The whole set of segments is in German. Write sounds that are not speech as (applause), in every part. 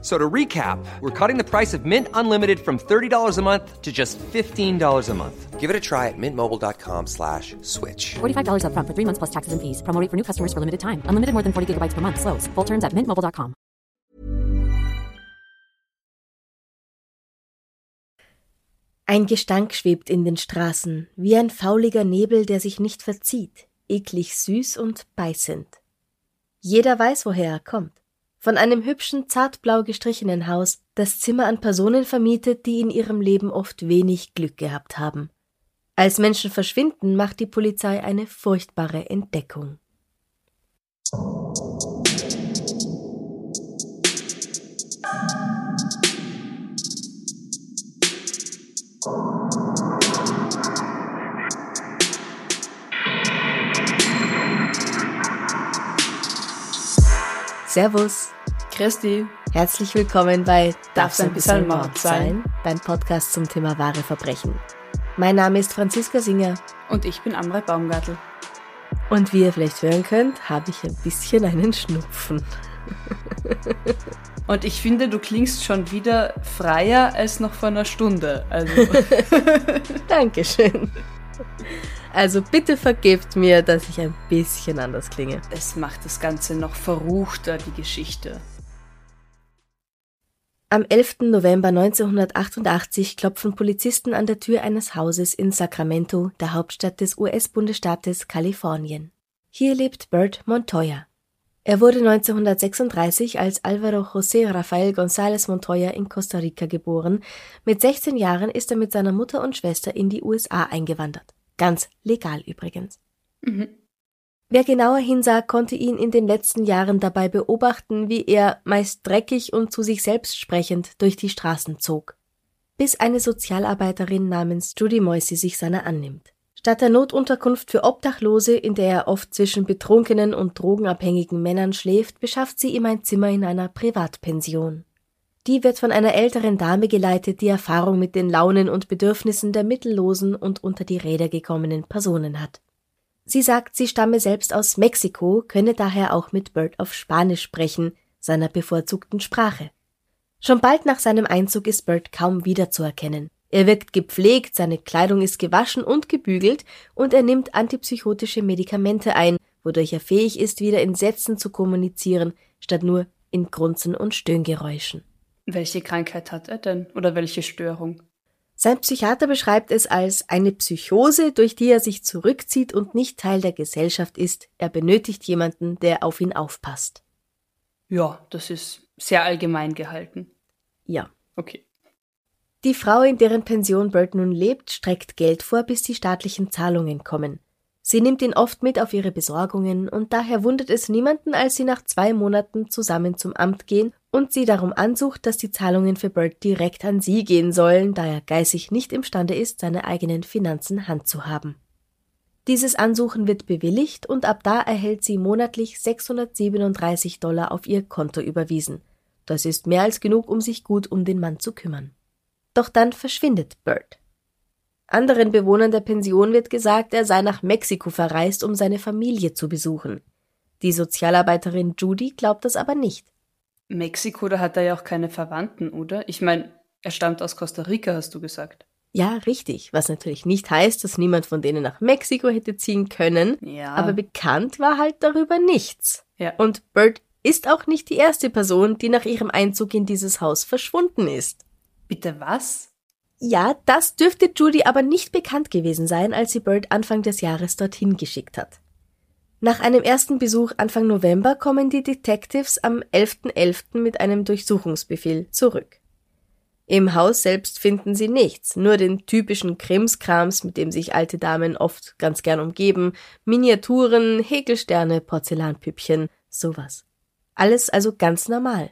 So to recap, we're cutting the price of Mint Unlimited from $30 a month to just $15 a month. Give it a try at mintmobile.com slash switch. $45 upfront for three months plus taxes and fees. Promo rate for new customers for limited time. Unlimited more than 40 gigabytes per month. Slows. Full terms at mintmobile.com. Ein Gestank schwebt in den Straßen, wie ein fauliger Nebel, der sich nicht verzieht, eklig süß und beißend. Jeder weiß, woher er kommt. Von einem hübschen, zartblau gestrichenen Haus, das Zimmer an Personen vermietet, die in ihrem Leben oft wenig Glück gehabt haben. Als Menschen verschwinden, macht die Polizei eine furchtbare Entdeckung. Servus. Christi. Herzlich willkommen bei Darf's ein bisschen Mord sein? Dein Podcast zum Thema wahre Verbrechen. Mein Name ist Franziska Singer Und ich bin Amrei Baumgartl. und wie ihr vielleicht hören könnt, habe ich ein bisschen einen Schnupfen. Und ich finde, du klingst schon wieder freier als noch vor einer Stunde. Also, (laughs) Dankeschön. Also bitte vergebt mir, dass ich ein bisschen anders klinge. es macht das Ganze noch verruchter, die Geschichte. Am 11. November 1988 klopfen Polizisten an der Tür eines Hauses in Sacramento, der Hauptstadt des US-Bundesstaates Kalifornien. Hier lebt Bert Montoya. Er wurde 1936 als Alvaro José Rafael González Montoya in Costa Rica geboren. Mit 16 Jahren ist er mit seiner Mutter und Schwester in die USA eingewandert. Ganz legal übrigens. Wer genauer hinsah, konnte ihn in den letzten Jahren dabei beobachten, wie er, meist dreckig und zu sich selbst sprechend, durch die Straßen zog. Bis eine Sozialarbeiterin namens Judy Moisey sich seiner annimmt. Statt der Notunterkunft für Obdachlose, in der er oft zwischen betrunkenen und drogenabhängigen Männern schläft, beschafft sie ihm ein Zimmer in einer Privatpension. Die wird von einer älteren Dame geleitet, die Erfahrung mit den Launen und Bedürfnissen der mittellosen und unter die Räder gekommenen Personen hat. Sie sagt, sie stamme selbst aus Mexiko, könne daher auch mit Bert auf Spanisch sprechen, seiner bevorzugten Sprache. Schon bald nach seinem Einzug ist Bert kaum wiederzuerkennen. Er wirkt gepflegt, seine Kleidung ist gewaschen und gebügelt und er nimmt antipsychotische Medikamente ein, wodurch er fähig ist, wieder in Sätzen zu kommunizieren, statt nur in Grunzen und Stöhngeräuschen. Welche Krankheit hat er denn? Oder welche Störung? Sein Psychiater beschreibt es als eine Psychose, durch die er sich zurückzieht und nicht Teil der Gesellschaft ist. Er benötigt jemanden, der auf ihn aufpasst. Ja, das ist sehr allgemein gehalten. Ja. Okay. Die Frau, in deren Pension Bert nun lebt, streckt Geld vor, bis die staatlichen Zahlungen kommen. Sie nimmt ihn oft mit auf ihre Besorgungen, und daher wundert es niemanden, als sie nach zwei Monaten zusammen zum Amt gehen und sie darum ansucht, dass die Zahlungen für Bert direkt an sie gehen sollen, da er geistig nicht imstande ist, seine eigenen Finanzen handzuhaben. Dieses Ansuchen wird bewilligt und ab da erhält sie monatlich 637 Dollar auf ihr Konto überwiesen. Das ist mehr als genug, um sich gut um den Mann zu kümmern. Doch dann verschwindet Bert. Anderen Bewohnern der Pension wird gesagt, er sei nach Mexiko verreist, um seine Familie zu besuchen. Die Sozialarbeiterin Judy glaubt das aber nicht. Mexiko, da hat er ja auch keine Verwandten, oder? Ich meine, er stammt aus Costa Rica, hast du gesagt. Ja, richtig, was natürlich nicht heißt, dass niemand von denen nach Mexiko hätte ziehen können, Ja. aber bekannt war halt darüber nichts. Ja. Und Bert ist auch nicht die erste Person, die nach ihrem Einzug in dieses Haus verschwunden ist. Bitte was? Ja, das dürfte Judy aber nicht bekannt gewesen sein, als sie Bert Anfang des Jahres dorthin geschickt hat. Nach einem ersten Besuch Anfang November kommen die Detectives am 11.11. mit einem Durchsuchungsbefehl zurück. Im Haus selbst finden sie nichts, nur den typischen Krimskrams, mit dem sich alte Damen oft ganz gern umgeben, Miniaturen, Häkelsterne, Porzellanpüppchen, sowas. Alles also ganz normal.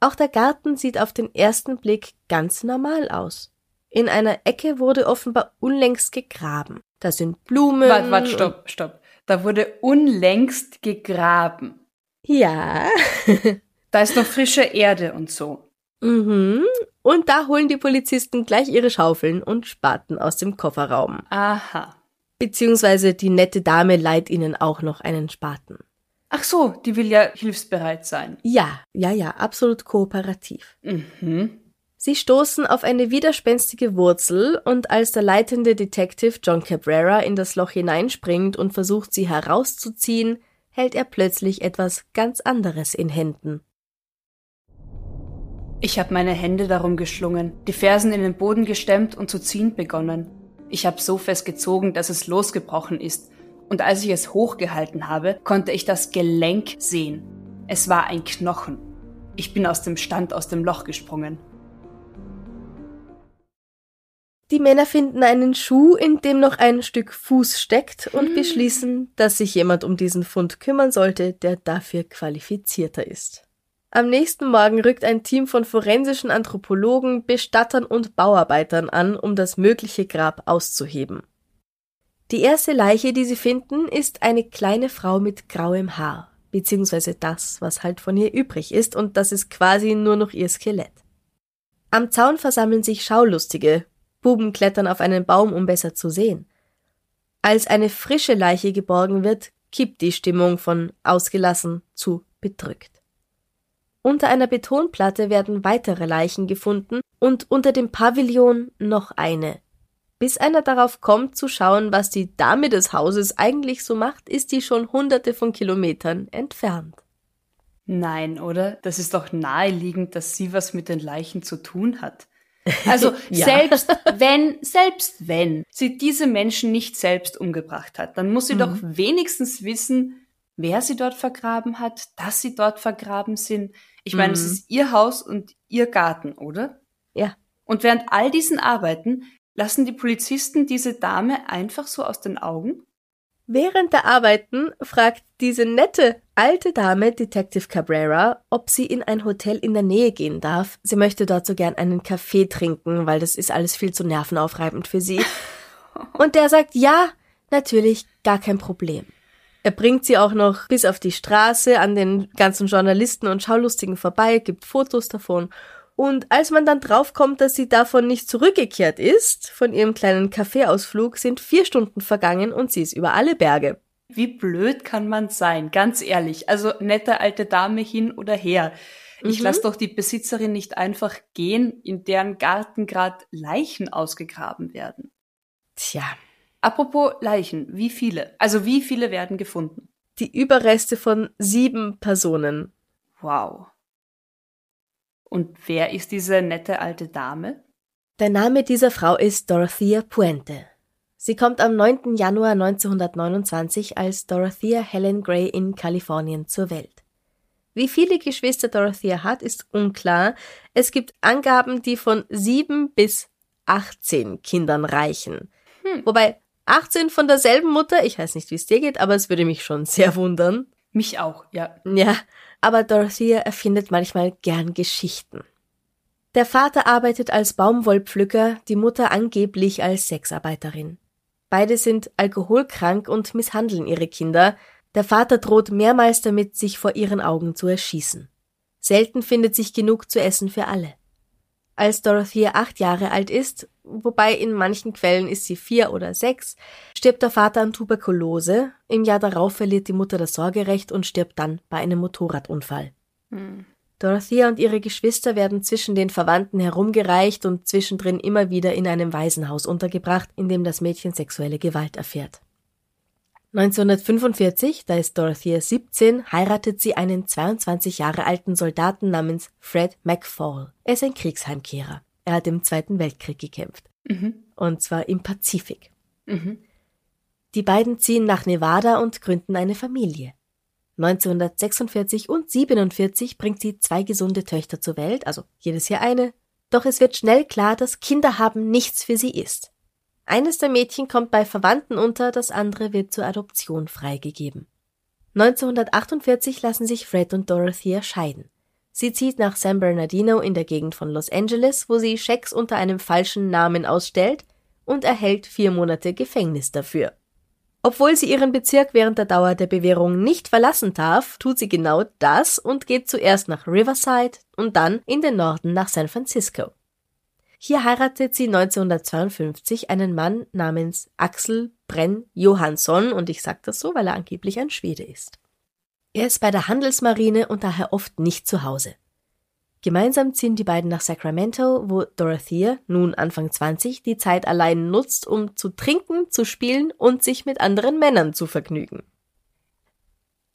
Auch der Garten sieht auf den ersten Blick ganz normal aus. In einer Ecke wurde offenbar unlängst gegraben. Da sind Blumen. Warte, warte, stopp, stopp. Da wurde unlängst gegraben. Ja. (laughs) Da ist noch frische Erde und so. mhm. Und da holen die Polizisten gleich ihre Schaufeln und Spaten aus dem Kofferraum. Aha. Beziehungsweise die nette Dame leiht ihnen auch noch einen Spaten. Ach so, die will ja hilfsbereit sein. Ja, ja, ja, absolut kooperativ. Mhm. Sie stoßen auf eine widerspenstige Wurzel und als der leitende Detective John Cabrera in das Loch hineinspringt und versucht, sie herauszuziehen, hält er plötzlich etwas ganz anderes in Händen. Ich habe meine Hände darum geschlungen, die Fersen in den Boden gestemmt und zu ziehen begonnen. Ich habe so fest gezogen, dass es losgebrochen ist, und als ich es hochgehalten habe, konnte ich das Gelenk sehen. Es war ein Knochen. Ich bin aus dem Stand aus dem Loch gesprungen. Die Männer finden einen Schuh, in dem noch ein Stück Fuß steckt und beschließen, dass sich jemand um diesen Fund kümmern sollte, der dafür qualifizierter ist. Am nächsten Morgen rückt ein Team von forensischen Anthropologen, Bestattern und Bauarbeitern an, um das mögliche Grab auszuheben. Die erste Leiche, die sie finden, ist eine kleine Frau mit grauem Haar, beziehungsweise das, was halt von ihr übrig ist, und das ist quasi nur noch ihr Skelett. Am Zaun versammeln sich Schaulustige, Buben klettern auf einen Baum, um besser zu sehen. Als eine frische Leiche geborgen wird, kippt die Stimmung von ausgelassen zu bedrückt. Unter einer Betonplatte werden weitere Leichen gefunden und unter dem Pavillon noch eine. Bis einer darauf kommt zu schauen, was die Dame des Hauses eigentlich so macht, ist die schon hunderte von Kilometern entfernt. Nein, oder? Das ist doch naheliegend, dass sie was mit den Leichen zu tun hat. Also (laughs) Ja. selbst wenn, selbst wenn sie diese Menschen nicht selbst umgebracht hat, dann muss sie doch wenigstens wissen, wer sie dort vergraben hat, dass sie dort vergraben sind. Ich meine, es ist ihr Haus und ihr Garten, oder? Ja. Und während all diesen Arbeiten lassen die Polizisten diese Dame einfach so aus den Augen? Während der Arbeiten fragt diese nette alte Dame Detective Cabrera, ob sie in ein Hotel in der Nähe gehen darf. Sie möchte dort so gern einen Kaffee trinken, weil das ist alles viel zu nervenaufreibend für sie. (laughs) Und der sagt, ja, natürlich, gar kein Problem. Er bringt sie auch noch bis auf die Straße an den ganzen Journalisten und Schaulustigen vorbei, gibt Fotos davon. Und als man dann draufkommt, dass sie davon nicht zurückgekehrt ist, von ihrem kleinen Kaffeeausflug, sind vier Stunden vergangen und sie ist über alle Berge. Wie blöd kann man sein, ganz ehrlich. Also nette alte Dame hin oder her. Ich Mhm. lass doch die Besitzerin nicht einfach gehen, in deren Garten grad Leichen ausgegraben werden. Tja, Apropos Leichen, wie viele? Also wie viele werden gefunden? die Überreste von sieben Personen. Wow. Und wer ist diese nette alte Dame? Der Name dieser Frau ist Dorothea Puente. Sie kommt am 9. Januar 1929 als Dorothea Helen Gray in Kalifornien zur Welt. Wie viele Geschwister Dorothea hat, ist unklar. Es gibt Angaben, die von sieben bis 18 Kindern reichen. Wobei 18 von derselben Mutter, ich weiß nicht, wie es dir geht, aber es würde mich schon sehr wundern. Mich auch, ja. Ja, aber Dorothea erfindet manchmal gern Geschichten. Der Vater arbeitet als Baumwollpflücker, die Mutter angeblich als Sexarbeiterin. Beide sind alkoholkrank und misshandeln ihre Kinder. Der Vater droht mehrmals damit, sich vor ihren Augen zu erschießen. Selten findet sich genug zu essen für alle. Als Dorothea acht Jahre alt ist, wobei in manchen Quellen ist sie vier oder sechs, stirbt der Vater an Tuberkulose. Im Jahr darauf verliert die Mutter das Sorgerecht und stirbt dann bei einem Motorradunfall. Dorothea und ihre Geschwister werden zwischen den Verwandten herumgereicht und zwischendrin immer wieder in einem Waisenhaus untergebracht, in dem das Mädchen sexuelle Gewalt erfährt. 1945, da ist Dorothea 17, heiratet sie einen 22 Jahre alten Soldaten namens Fred McFall. Er ist ein Kriegsheimkehrer. Er hat im Zweiten Weltkrieg gekämpft. Und zwar im Pazifik. Die beiden ziehen nach Nevada und gründen eine Familie. 1946 und 47 bringt sie zwei gesunde Töchter zur Welt, also jedes Jahr eine. Doch es wird schnell klar, dass Kinder haben nichts für sie ist. Eines der Mädchen kommt bei Verwandten unter, das andere wird zur Adoption freigegeben. 1948 lassen sich Fred und Dorothea scheiden. Sie zieht nach San Bernardino in der Gegend von Los Angeles, wo sie Schecks unter einem falschen Namen ausstellt und erhält vier Monate Gefängnis dafür. Obwohl sie ihren Bezirk während der Dauer der Bewährung nicht verlassen darf, tut sie genau das und geht zuerst nach Riverside und dann in den Norden nach San Francisco. Hier heiratet sie 1952 einen Mann namens Axel Brenn Johansson und ich sage das so, weil er angeblich ein Schwede ist. Er ist bei der Handelsmarine und daher oft nicht zu Hause. Gemeinsam ziehen die beiden nach Sacramento, wo Dorothea, nun Anfang 20, die Zeit allein nutzt, um zu trinken, zu spielen und sich mit anderen Männern zu vergnügen.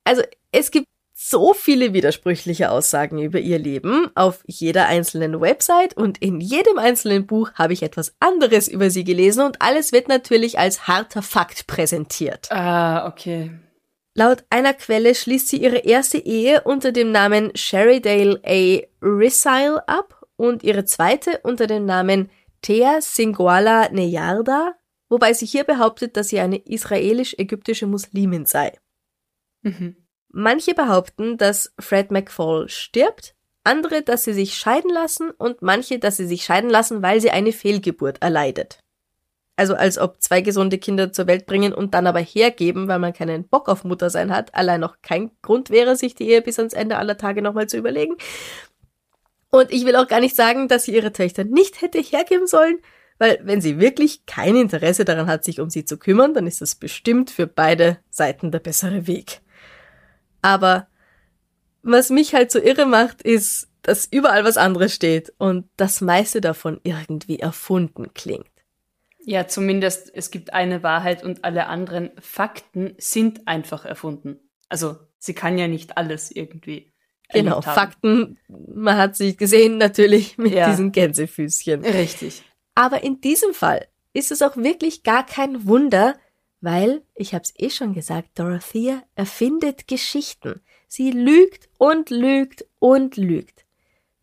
Also es gibt so viele widersprüchliche Aussagen über ihr Leben auf jeder einzelnen Website und in jedem einzelnen Buch habe ich etwas anderes über sie gelesen und alles wird natürlich als harter Fakt präsentiert. Ah, okay. Laut einer Quelle schließt sie ihre erste Ehe unter dem Namen Sherrydale A. Risile ab und ihre zweite unter dem Namen Thea Singoala Neyarda, wobei sie hier behauptet, dass sie eine israelisch-ägyptische Muslimin sei. Mhm. Manche behaupten, dass Fred McFall stirbt, andere, dass sie sich scheiden lassen und manche, dass sie sich scheiden lassen, weil sie eine Fehlgeburt erleidet. Also als ob zwei gesunde Kinder zur Welt bringen und dann aber hergeben, weil man keinen Bock auf Muttersein hat, allein noch kein Grund wäre, sich die Ehe bis ans Ende aller Tage nochmal zu überlegen. Und ich will auch gar nicht sagen, dass sie ihre Töchter nicht hätte hergeben sollen, weil wenn sie wirklich kein Interesse daran hat, sich um sie zu kümmern, dann ist das bestimmt für beide Seiten der bessere Weg. Aber was mich halt so irre macht, ist, dass überall was anderes steht und das meiste davon irgendwie erfunden klingt. Ja, zumindest es gibt eine Wahrheit und alle anderen Fakten sind einfach erfunden. Also sie kann ja nicht alles irgendwie. Genau, Fakten, man hat sie gesehen natürlich (laughs) mit ja. diesen Gänsefüßchen. Richtig. Aber in diesem Fall ist es auch wirklich gar kein Wunder, weil, ich hab's eh schon gesagt, Dorothea erfindet Geschichten. Sie lügt und lügt und lügt.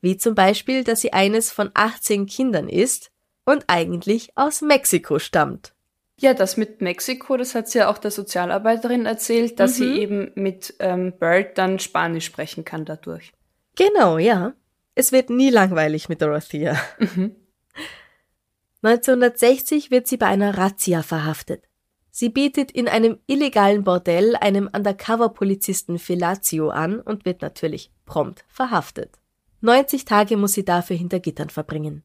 Wie zum Beispiel, dass sie eines von 18 Kindern ist und eigentlich aus Mexiko stammt. Ja, das mit Mexiko, das hat sie ja auch der Sozialarbeiterin erzählt, dass mhm. sie eben mit ähm, Bird dann Spanisch sprechen kann dadurch. Genau, ja. Es wird nie langweilig mit Dorothea. Mhm. (laughs) 1960 wird sie bei einer Razzia verhaftet. Sie bietet in einem illegalen Bordell einem Undercover-Polizisten Fellatio an und wird natürlich prompt verhaftet. 90 Tage muss sie dafür hinter Gittern verbringen.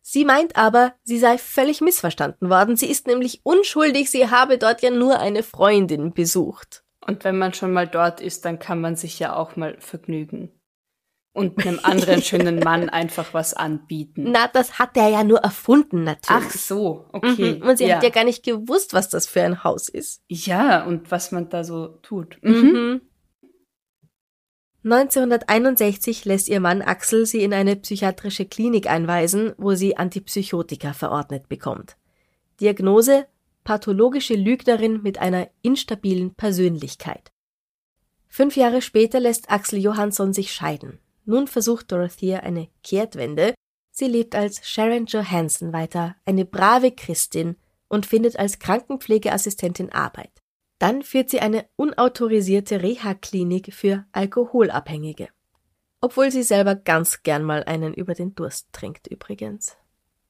Sie meint aber, sie sei völlig missverstanden worden. Sie ist nämlich unschuldig, sie habe dort ja nur eine Freundin besucht. Und wenn man schon mal dort ist, dann kann man sich ja auch mal vergnügen. Und einem anderen schönen Mann einfach was anbieten. Na, das hat er ja nur erfunden, natürlich. Ach so, okay. Mhm. Und sie ja. hat ja gar nicht gewusst, was das für ein Haus ist. Ja, und was man da so tut. Mhm. mhm. 1961 lässt ihr Mann Axel sie in eine psychiatrische Klinik einweisen, wo sie Antipsychotika verordnet bekommt. Diagnose pathologische Lügnerin mit einer instabilen Persönlichkeit. Fünf Jahre später lässt Axel Johansson sich scheiden. Nun versucht Dorothea eine Kehrtwende. Sie lebt als Sharon Johansson weiter, eine brave Christin und findet als Krankenpflegeassistentin Arbeit. Dann führt sie eine unautorisierte Reha-Klinik für Alkoholabhängige. Obwohl sie selber ganz gern mal einen über den Durst trinkt übrigens.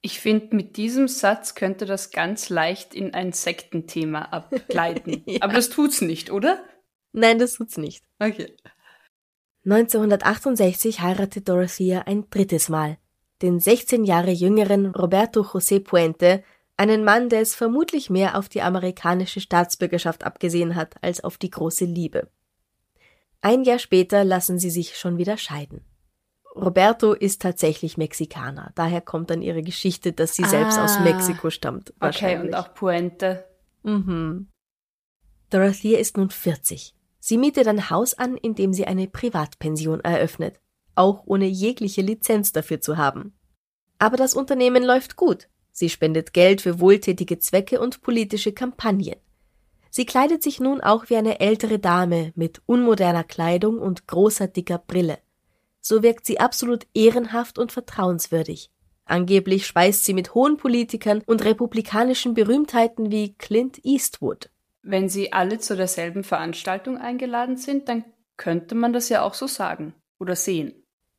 Ich finde, mit diesem Satz könnte das ganz leicht in ein Sektenthema abgleiten. (laughs) ja. Aber das tut's nicht, oder? Nein, das tut's nicht. Okay. 1968 heiratet Dorothea ein drittes Mal. Den 16 Jahre jüngeren Roberto José Puente, einen Mann, der es vermutlich mehr auf die amerikanische Staatsbürgerschaft abgesehen hat als auf die große Liebe. Ein Jahr später lassen sie sich schon wieder scheiden. Roberto ist tatsächlich Mexikaner, daher kommt dann ihre Geschichte, dass sie ah, selbst aus ah. Mexiko stammt. Okay, und auch Puente. Mhm. Dorothea ist nun 40. Sie mietet ein Haus an, in dem sie eine Privatpension eröffnet, auch ohne jegliche Lizenz dafür zu haben. Aber das Unternehmen läuft gut. Sie spendet Geld für wohltätige Zwecke und politische Kampagnen. Sie kleidet sich nun auch wie eine ältere Dame mit unmoderner Kleidung und großer dicker Brille. So wirkt sie absolut ehrenhaft und vertrauenswürdig. Angeblich speist sie mit hohen Politikern und republikanischen Berühmtheiten wie Clint Eastwood. Wenn sie alle zu derselben Veranstaltung eingeladen sind, dann könnte man das ja auch so sagen oder sehen.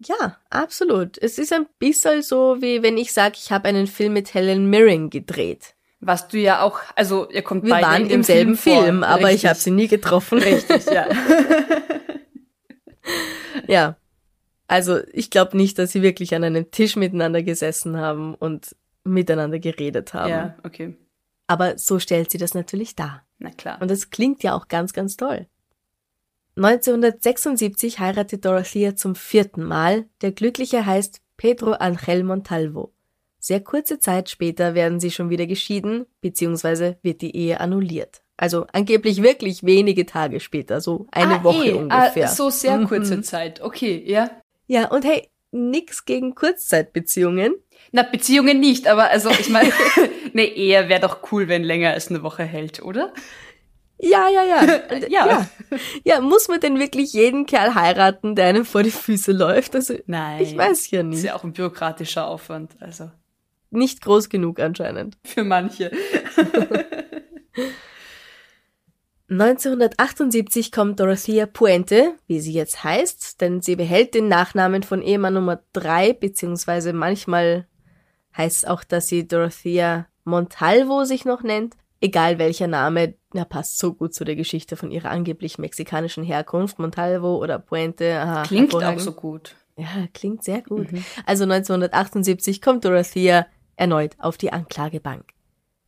Ja, absolut. Es ist ein bisschen so, wie wenn ich sage, ich habe einen Film mit Helen Mirren gedreht. Was du ja auch, also ihr kommt Wir beide waren im selben Film, Film, aber ich Richtig. habe sie nie getroffen. Richtig, ja. (laughs) Ja. Also ich glaube nicht, dass sie wirklich an einem Tisch miteinander gesessen haben und miteinander geredet haben. ja, okay. Aber so stellt sie das natürlich dar. Na klar. Und das klingt ja auch ganz, ganz toll. 1976 heiratet Dorothea zum vierten Mal. Der Glückliche heißt Pedro Angel Montalvo. Sehr kurze Zeit später werden sie schon wieder geschieden, beziehungsweise wird die Ehe annulliert. Also angeblich wirklich wenige Tage später, so eine ah, Woche eh, ungefähr. Ah, so sehr Mhm. kurze Zeit. Okay, ja. Ja, und hey, nix gegen Kurzzeitbeziehungen. Na, Beziehungen nicht, aber also ich meine, (laughs) eine Ehe wäre doch cool, wenn länger als eine Woche hält, oder? Ja, ja, ja. (laughs) Ja. ja. Ja, muss man denn wirklich jeden Kerl heiraten, der einem vor die Füße läuft? Also, Nein. ich weiß ja Das ist nicht. ja auch ein bürokratischer Aufwand, also Nicht groß genug anscheinend. für manche. (laughs) 1978 kommt Dorothea Puente, wie sie jetzt heißt, denn sie behält den Nachnamen von Ehemann Nummer 3, beziehungsweise manchmal heißt es auch, dass sie Dorothea Montalvo sich noch nennt. Egal welcher Name, der passt so gut zu der Geschichte von ihrer angeblich mexikanischen Herkunft. Montalvo oder Puente. Aha, Klingt auch so gut. Ja, klingt sehr gut. Also 1978 kommt Dorothea erneut auf die Anklagebank.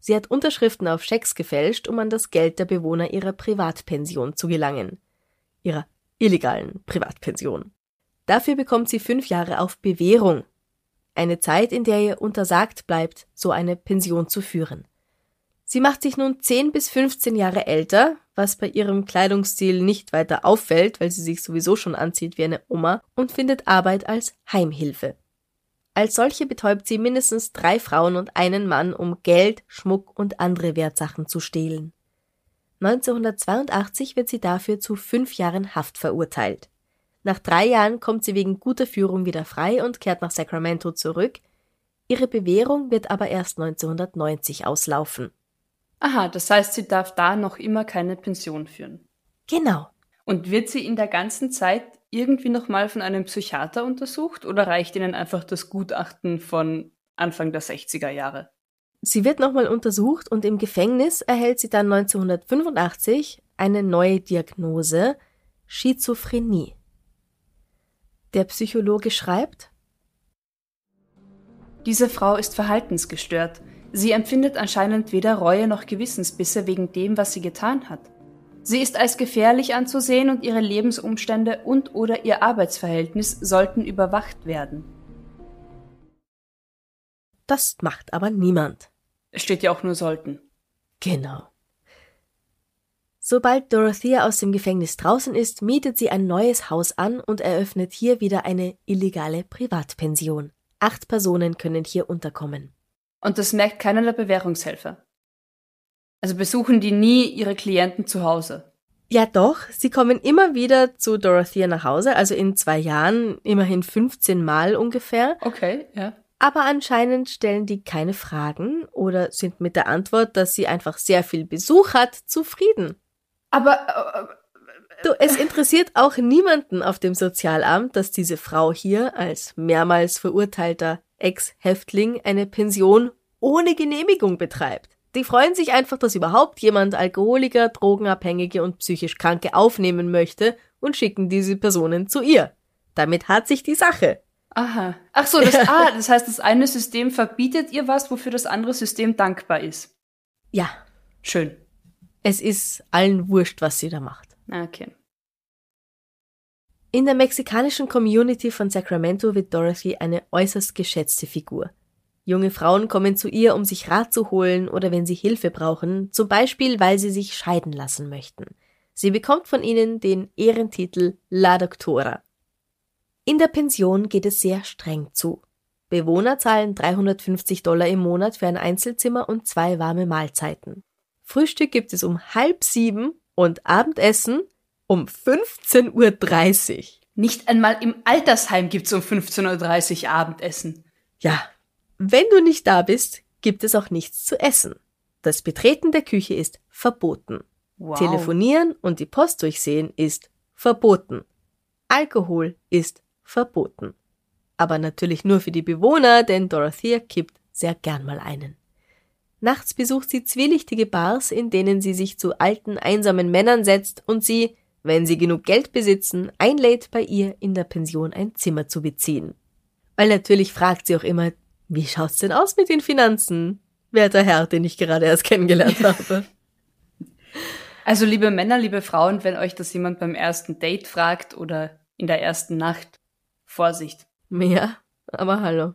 Sie hat Unterschriften auf Schecks gefälscht, um an das Geld der Bewohner ihrer Privatpension zu gelangen. Ihrer illegalen Privatpension. Dafür bekommt sie fünf Jahre auf Bewährung. Eine Zeit, in der ihr untersagt bleibt, so eine Pension zu führen. Sie macht sich nun 10 bis 15 Jahre älter, was bei ihrem Kleidungsstil nicht weiter auffällt, weil sie sich sowieso schon anzieht wie eine Oma, und findet Arbeit als Heimhilfe. Als solche betäubt sie mindestens drei Frauen und einen Mann, um Geld, Schmuck und andere Wertsachen zu stehlen. 1982 wird sie dafür zu fünf Jahren Haft verurteilt. Nach drei Jahren kommt sie wegen guter Führung wieder frei und kehrt nach Sacramento zurück. Ihre Bewährung wird aber erst 1990 auslaufen. Aha, das heißt, sie darf da noch immer keine Pension führen. Genau. Und wird sie in der ganzen Zeit irgendwie nochmal von einem Psychiater untersucht oder reicht ihnen einfach das Gutachten von Anfang der 60er Jahre? Sie wird nochmal untersucht und im Gefängnis erhält sie dann 1985 eine neue Diagnose Schizophrenie. Der Psychologe schreibt, Diese Frau ist verhaltensgestört. Sie empfindet anscheinend weder Reue noch Gewissensbisse wegen dem, was sie getan hat. Sie ist als gefährlich anzusehen und ihre Lebensumstände und oder ihr Arbeitsverhältnis sollten überwacht werden. das macht aber niemand. Es steht ja auch nur sollten. Genau. Sobald Dorothea aus dem Gefängnis draußen ist, mietet sie ein neues Haus an und eröffnet hier wieder eine illegale Privatpension. Acht Personen können hier unterkommen. Und das merkt keiner der Bewährungshelfer. Also besuchen die nie ihre Klienten zu Hause. Ja doch, sie kommen immer wieder zu Dorothea nach Hause, also in zwei Jahren immerhin 15 Mal ungefähr. Okay, ja. Aber anscheinend stellen die keine Fragen oder sind mit der Antwort, dass sie einfach sehr viel Besuch hat, zufrieden. Aber Du, es interessiert auch niemanden auf dem Sozialamt, dass diese Frau hier als mehrmals verurteilter Ex-Häftling eine Pension ohne Genehmigung betreibt. Die freuen sich einfach, dass überhaupt jemand Alkoholiker, Drogenabhängige und psychisch Kranke aufnehmen möchte und schicken diese Personen zu ihr. Damit hat sich die Sache. Aha. Ach so, das, (laughs) ah, das heißt, das eine System verbietet ihr was, wofür das andere System dankbar ist. Ja, Schön. Es ist allen wurscht, was sie da macht. Ah, Okay. In der mexikanischen Community von Sacramento wird Dorothy eine äußerst geschätzte Figur. Junge Frauen kommen zu ihr, um sich Rat zu holen oder wenn sie Hilfe brauchen, zum Beispiel weil sie sich scheiden lassen möchten. Sie bekommt von ihnen den Ehrentitel La Doctora. In der Pension geht es sehr streng zu. Bewohner zahlen 350 Dollar im Monat für ein Einzelzimmer und zwei warme Mahlzeiten. Frühstück gibt es um halb sieben und Abendessen um 15.30 Uhr. Nicht einmal im Altersheim gibt's um 15.30 Uhr Abendessen. Ja, wenn du nicht da bist, gibt es auch nichts zu essen. Das Betreten der Küche ist verboten. Wow. Telefonieren und die Post durchsehen ist verboten. Alkohol ist verboten. Aber natürlich nur für die Bewohner, denn Dorothea kippt sehr gern mal einen. Nachts besucht sie zwielichtige Bars, in denen sie sich zu alten, einsamen Männern setzt und sie, wenn sie genug Geld besitzen, einlädt, bei ihr in der Pension ein Zimmer zu beziehen. Weil natürlich fragt sie auch immer, wie schaut's denn aus mit den Finanzen? Werter Herr, den ich gerade erst kennengelernt (laughs) habe. Also liebe Männer, liebe Frauen, wenn euch das jemand beim ersten Date fragt oder in der ersten Nacht, Vorsicht. Ja, aber hallo.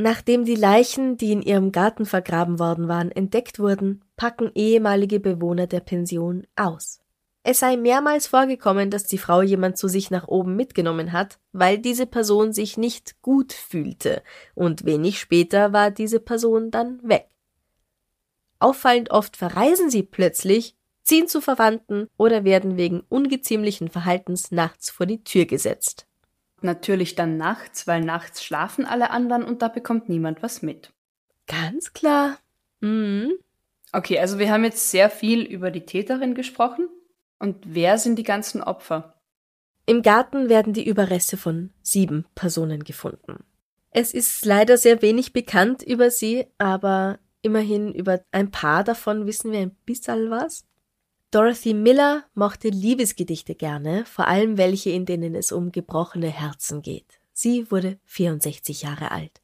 Nachdem die Leichen, die in ihrem Garten vergraben worden waren, entdeckt wurden, packen ehemalige Bewohner der Pension aus. Es sei mehrmals vorgekommen, dass die Frau jemand zu sich nach oben mitgenommen hat, weil diese Person sich nicht gut fühlte, und wenig später war diese Person dann weg. Auffallend oft verreisen sie plötzlich, ziehen zu Verwandten oder werden wegen ungeziemlichen Verhaltens nachts vor die Tür gesetzt. Natürlich dann nachts, weil nachts schlafen alle anderen und da bekommt niemand was mit. Ganz klar. Mhm. Okay, also wir haben jetzt sehr viel über die Täterin gesprochen. Und wer sind die ganzen Opfer? Im Garten werden die Überreste von sieben Personen gefunden. Es ist leider sehr wenig bekannt über sie, aber immerhin über ein paar davon wissen wir ein bisschen was. Dorothy Miller mochte Liebesgedichte gerne, vor allem welche, in denen es um gebrochene Herzen geht. Sie wurde 64 Jahre alt.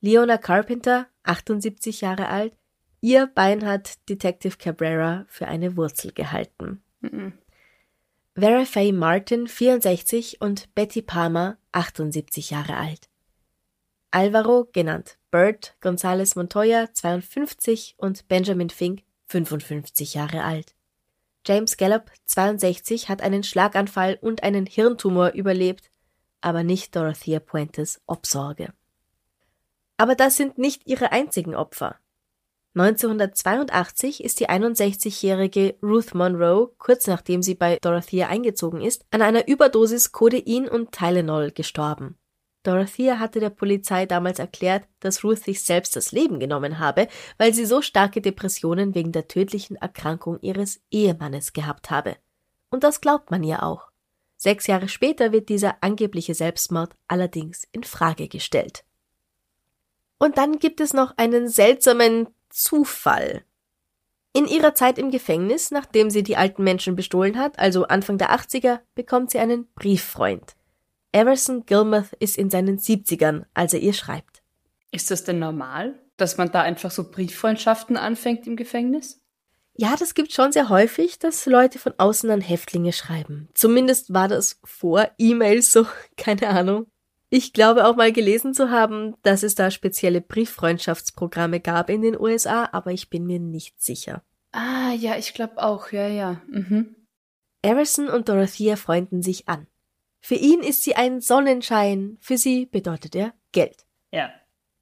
Leona Carpenter, 78 Jahre alt, ihr Bein hat Detective Cabrera für eine Wurzel gehalten. Mhm. Vera Faye Martin, 64 und Betty Palmer, 78 Jahre alt. Alvaro, genannt Bert González Montoya, 52 und Benjamin Fink, 55 Jahre alt. James Gallup, 62, hat einen Schlaganfall und einen Hirntumor überlebt, aber nicht Dorothea Puentes Obsorge. Aber das sind nicht ihre einzigen Opfer. 1982 ist die 61-jährige Ruth Monroe, kurz nachdem sie bei Dorothea eingezogen ist, an einer Überdosis Codein und Tylenol gestorben. Dorothea hatte der Polizei damals erklärt, dass Ruth sich selbst das Leben genommen habe, weil sie so starke Depressionen wegen der tödlichen Erkrankung ihres Ehemannes gehabt habe. Und das glaubt man ihr auch. Sechs Jahre später wird dieser angebliche Selbstmord allerdings in Frage gestellt. Und dann gibt es noch einen seltsamen Zufall. In ihrer Zeit im Gefängnis, nachdem sie die alten Menschen bestohlen hat, also Anfang der 80er, bekommt sie einen Brieffreund. Everson Gilmoth ist in seinen 70ern, als er ihr schreibt. Ist das denn normal, dass man da einfach so Brieffreundschaften anfängt im Gefängnis? Ja, das gibt schon sehr häufig, dass Leute von außen an Häftlinge schreiben. Zumindest war das vor E-Mails so, (laughs) keine Ahnung. Ich glaube auch mal gelesen zu haben, dass es da spezielle Brieffreundschaftsprogramme gab in den USA, aber ich bin mir nicht sicher. Ah, ja, ich glaube auch, ja, ja. Mhm. Harrison und Dorothea freunden sich an. Für ihn ist sie ein Sonnenschein, für sie bedeutet er Geld. Ja.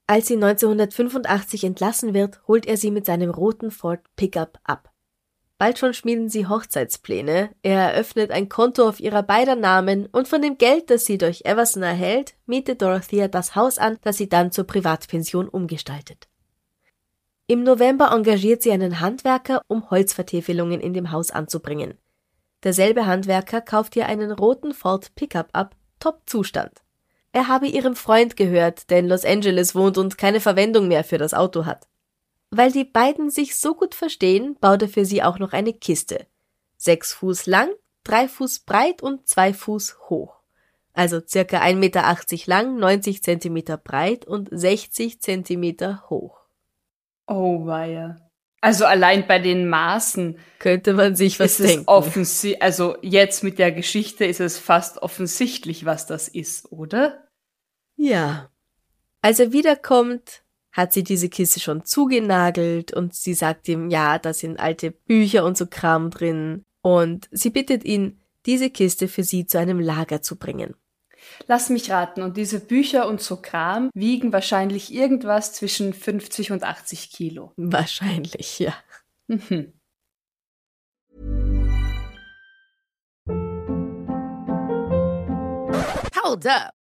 Als sie 1985 entlassen wird, holt er sie mit seinem roten Ford Pickup ab. Bald schon schmieden sie Hochzeitspläne, er eröffnet ein Konto auf ihrer beider Namen und von dem Geld, das sie durch Everson erhält, mietet Dorothea das Haus an, das sie dann zur Privatpension umgestaltet. Im November engagiert sie einen Handwerker, um Holzvertäfelungen in dem Haus anzubringen. Derselbe Handwerker kauft ihr einen roten Ford Pickup ab, Top-Zustand. Er habe ihrem Freund gehört, der in Los Angeles wohnt und keine Verwendung mehr für das Auto hat. Weil die beiden sich so gut verstehen, baut er für sie auch noch eine Kiste. Sechs Fuß lang, drei Fuß breit und zwei Fuß hoch. Also circa 1,80 Meter lang, 90 Zentimeter breit und 60 Zentimeter hoch. Oh weia. Also allein bei den Maßen könnte man sich was ist denken. Offensi also jetzt mit der Geschichte ist es fast offensichtlich, was das ist, oder? Ja. Als er wiederkommt, hat sie diese Kiste schon zugenagelt und sie sagt ihm, ja, da sind alte Bücher und so Kram drin. Und sie bittet ihn, diese Kiste für sie zu einem Lager zu bringen. Lass mich raten, und diese Bücher und so Kram wiegen wahrscheinlich irgendwas zwischen 50 und 80 Kilo. Wahrscheinlich, ja. Mhm. Hold up.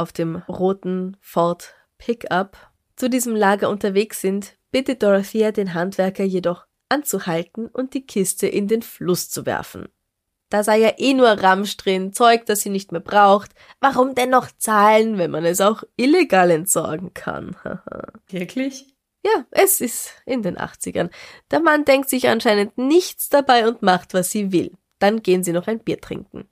auf dem roten Ford Pickup, zu diesem Lager unterwegs sind, bittet Dorothea den Handwerker jedoch anzuhalten und die Kiste in den Fluss zu werfen. Da sei ja eh nur Ramsch drin, Zeug, das sie nicht mehr braucht. Warum denn noch zahlen, wenn man es auch illegal entsorgen kann? (laughs) Wirklich? ja, es ist in den 80ern. Der Mann denkt sich anscheinend nichts dabei und macht, was sie will. Dann gehen sie noch ein Bier trinken.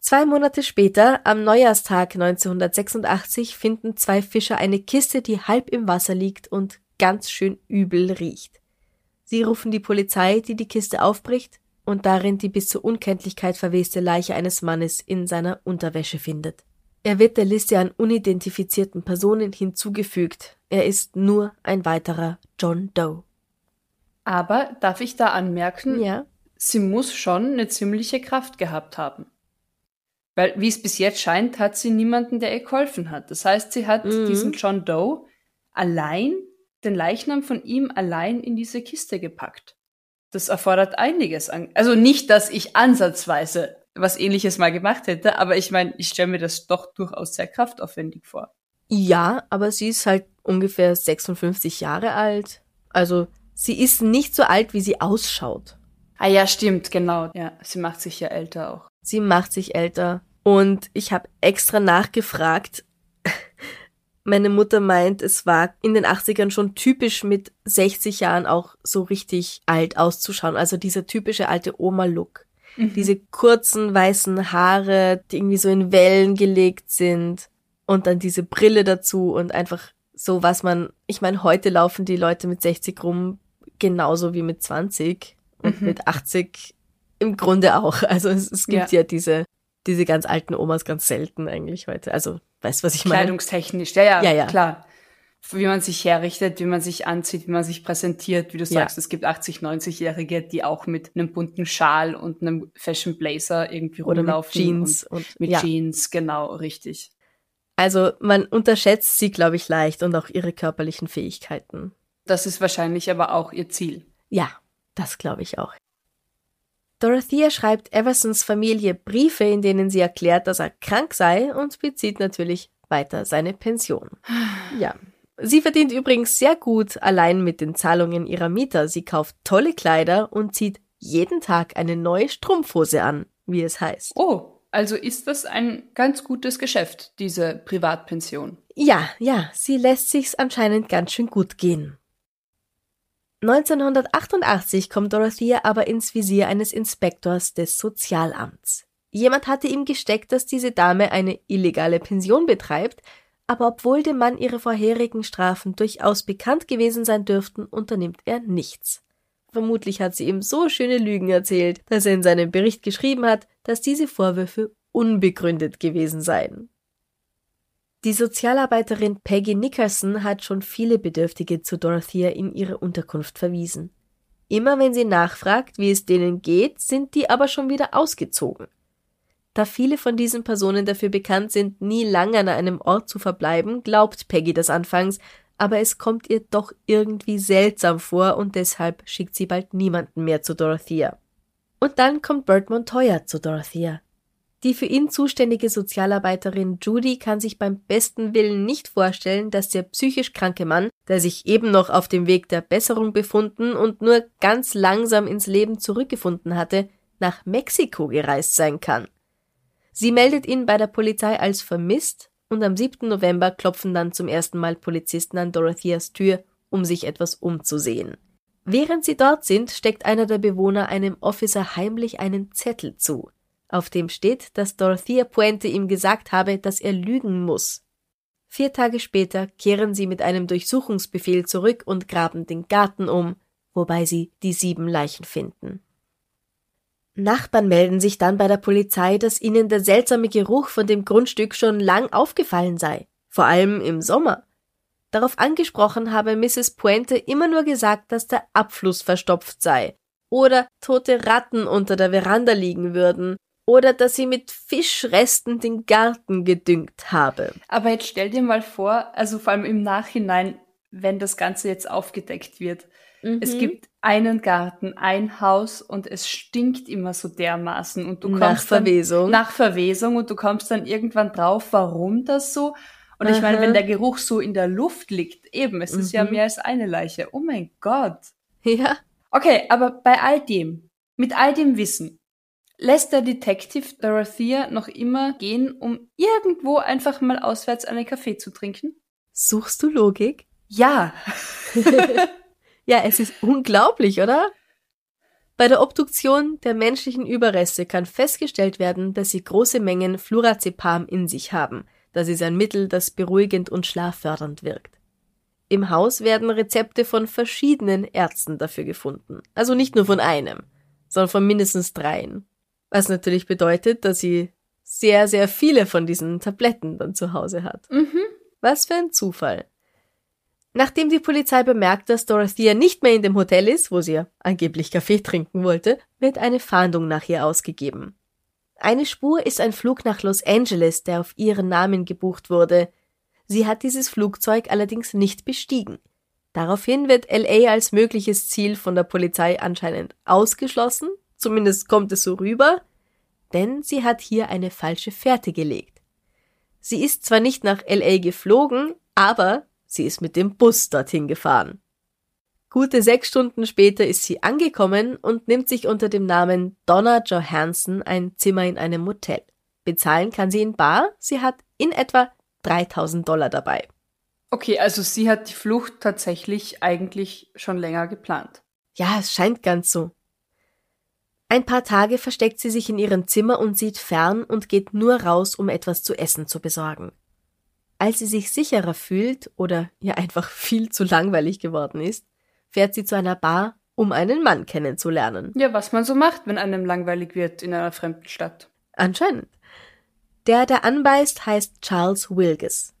Zwei Monate später, am Neujahrstag 1986, finden zwei Fischer eine Kiste, die halb im Wasser liegt und ganz schön übel riecht. Sie rufen die Polizei, die die Kiste aufbricht und darin die bis zur Unkenntlichkeit verweste Leiche eines Mannes in seiner Unterwäsche findet. Er wird der Liste an unidentifizierten Personen hinzugefügt. Er ist nur ein weiterer John Doe. Aber darf ich da anmerken, Ja. sie muss schon eine ziemliche Kraft gehabt haben. Weil, wie es bis jetzt scheint, hat sie niemanden, der ihr geholfen hat. Das heißt, sie hat Mhm. diesen John Doe allein, den Leichnam von ihm allein in diese Kiste gepackt. Das erfordert einiges an. Also nicht, dass ich ansatzweise was ähnliches mal gemacht hätte, aber ich meine, ich stelle mir das doch durchaus sehr kraftaufwendig vor. Ja, aber sie ist halt ungefähr 56 Jahre alt. Also sie ist nicht so alt, wie sie ausschaut. Ah ja, stimmt, genau. Ja, sie macht sich ja älter auch. Sie macht sich älter. Und ich habe extra nachgefragt. (laughs) Meine Mutter meint, es war in den 80ern schon typisch mit 60 Jahren auch so richtig alt auszuschauen. Also dieser typische alte Oma-Look. Diese kurzen weißen Haare, die irgendwie so in Wellen gelegt sind. Und dann diese Brille dazu und einfach so, was man, ich meine, heute laufen die Leute mit 60 rum genauso wie mit 20 und mit 80 im Grunde auch. Also es, es gibt ja. diese, diese ganz alten Omas ganz selten eigentlich heute. Also, weißt du, was ich meine? Kleidungstechnisch, ja, ja, Ja, ja. klar. Wie man sich herrichtet, wie man sich anzieht, wie man sich präsentiert, wie du Ja. sagst, es gibt 80, 90-Jährige, die auch mit einem bunten Schal und einem Fashion Blazer irgendwie Oder mit rumlaufen. Jeans und, und- mit ja. Jeans, genau, richtig. Also, man unterschätzt sie, glaube ich, leicht und auch ihre körperlichen Fähigkeiten. Das ist wahrscheinlich aber auch ihr Ziel. Ja, das glaube ich auch. Dorothea schreibt Eversons Familie Briefe, in denen sie erklärt, dass er krank sei und bezieht natürlich weiter seine Pension. Ja. Sie verdient übrigens sehr gut allein mit den Zahlungen ihrer Mieter. Sie kauft tolle Kleider und zieht jeden Tag eine neue Strumpfhose an, wie es heißt. Oh, also ist das ein ganz gutes Geschäft, diese Privatpension. Ja, ja, sie lässt sich's anscheinend ganz schön gut gehen. 1988 kommt Dorothea aber ins Visier eines Inspektors des Sozialamts. Jemand hatte ihm gesteckt, dass diese Dame eine illegale Pension betreibt, aber obwohl dem Mann ihre vorherigen Strafen durchaus bekannt gewesen sein dürften, unternimmt er nichts. Vermutlich hat sie ihm so schöne Lügen erzählt, dass er in seinem Bericht geschrieben hat, dass diese Vorwürfe unbegründet gewesen seien. Die Sozialarbeiterin Peggy Nickerson hat schon viele Bedürftige zu Dorothea in ihre Unterkunft verwiesen. Immer wenn sie nachfragt, wie es denen geht, sind die aber schon wieder ausgezogen. Da viele von diesen Personen dafür bekannt sind, nie lange an einem Ort zu verbleiben, glaubt Peggy das anfangs, aber es kommt ihr doch irgendwie seltsam vor und deshalb schickt sie bald niemanden mehr zu Dorothea. Und dann kommt Bert Montoya zu Dorothea. Die für ihn zuständige Sozialarbeiterin Judy kann sich beim besten Willen nicht vorstellen, dass der psychisch kranke Mann, der sich eben noch auf dem Weg der Besserung befunden und nur ganz langsam ins Leben zurückgefunden hatte, nach Mexiko gereist sein kann. Sie meldet ihn bei der Polizei als vermisst und am 7. November klopfen dann zum ersten Mal Polizisten an Dorotheas Tür, um sich etwas umzusehen. Während sie dort sind, steckt einer der Bewohner einem Officer heimlich einen Zettel zu, auf dem steht, dass Dorothea Puente ihm gesagt habe, dass er lügen muss. Vier Tage später kehren sie mit einem Durchsuchungsbefehl zurück und graben den Garten um, wobei sie die sieben Leichen finden. Nachbarn melden sich dann bei der Polizei, dass ihnen der seltsame Geruch von dem Grundstück schon lang aufgefallen sei, vor allem im Sommer. Darauf angesprochen habe Mrs. Puente immer nur gesagt, dass der Abfluss verstopft sei oder tote Ratten unter der Veranda liegen würden oder dass sie mit Fischresten den Garten gedüngt habe. Aber jetzt stell dir mal vor, also vor allem im Nachhinein, wenn das Ganze jetzt aufgedeckt wird. Mhm. Es gibt einen Garten, ein Haus und es stinkt immer so dermaßen und du kommst nach Verwesung. nach Verwesung und du kommst dann irgendwann drauf, warum das so. Und Aha. ich meine, wenn der Geruch so in der Luft liegt, eben, es mhm. ist ja mhm. mehr als eine Leiche. Oh mein Gott. Ja. Okay, aber bei all dem, mit all dem Wissen, lässt der Detective Dorothea noch immer gehen, um irgendwo einfach mal auswärts einen Kaffee zu trinken? Suchst du Logik? Ja. (laughs) ja, es ist unglaublich, oder? Bei der Obduktion der menschlichen Überreste kann festgestellt werden, dass sie große Mengen Flurazepam in sich haben. Das ist ein Mittel, das beruhigend und schlaffördernd wirkt. Im Haus werden Rezepte von verschiedenen Ärzten dafür gefunden. Also nicht nur von einem, sondern von mindestens dreien. Was natürlich bedeutet, dass sie sehr, sehr viele von diesen Tabletten dann zu Hause hat. Mhm. Was für ein Zufall. Nachdem die Polizei bemerkt, dass Dorothea nicht mehr in dem Hotel ist, wo sie ja angeblich Kaffee trinken wollte, wird eine Fahndung nach ihr ausgegeben. Eine Spur ist ein Flug nach Los Angeles, der auf ihren Namen gebucht wurde. Sie hat dieses Flugzeug allerdings nicht bestiegen. Daraufhin wird LA als mögliches Ziel von der Polizei anscheinend ausgeschlossen Zumindest kommt es so rüber, denn sie hat hier eine falsche Fährte gelegt. Sie ist zwar nicht nach LA geflogen, aber sie ist mit dem Bus dorthin gefahren. Gute sechs Stunden später ist sie angekommen und nimmt sich unter dem Namen Donna Johansson ein Zimmer in einem Motel. Bezahlen kann sie in Bar, sie hat in etwa 3000 Dollar dabei. Okay, also sie hat die Flucht tatsächlich eigentlich schon länger geplant. Ja, es scheint ganz so. Ein paar Tage versteckt sie sich in ihrem Zimmer und sieht fern und geht nur raus, um etwas zu essen zu besorgen. Als sie sich sicherer fühlt oder ihr einfach viel zu langweilig geworden ist, fährt sie zu einer Bar, um einen Mann kennenzulernen. Ja, was man so macht, wenn einem langweilig wird in einer fremden Stadt. Anscheinend. Der, der anbeißt, heißt Charles Wilges.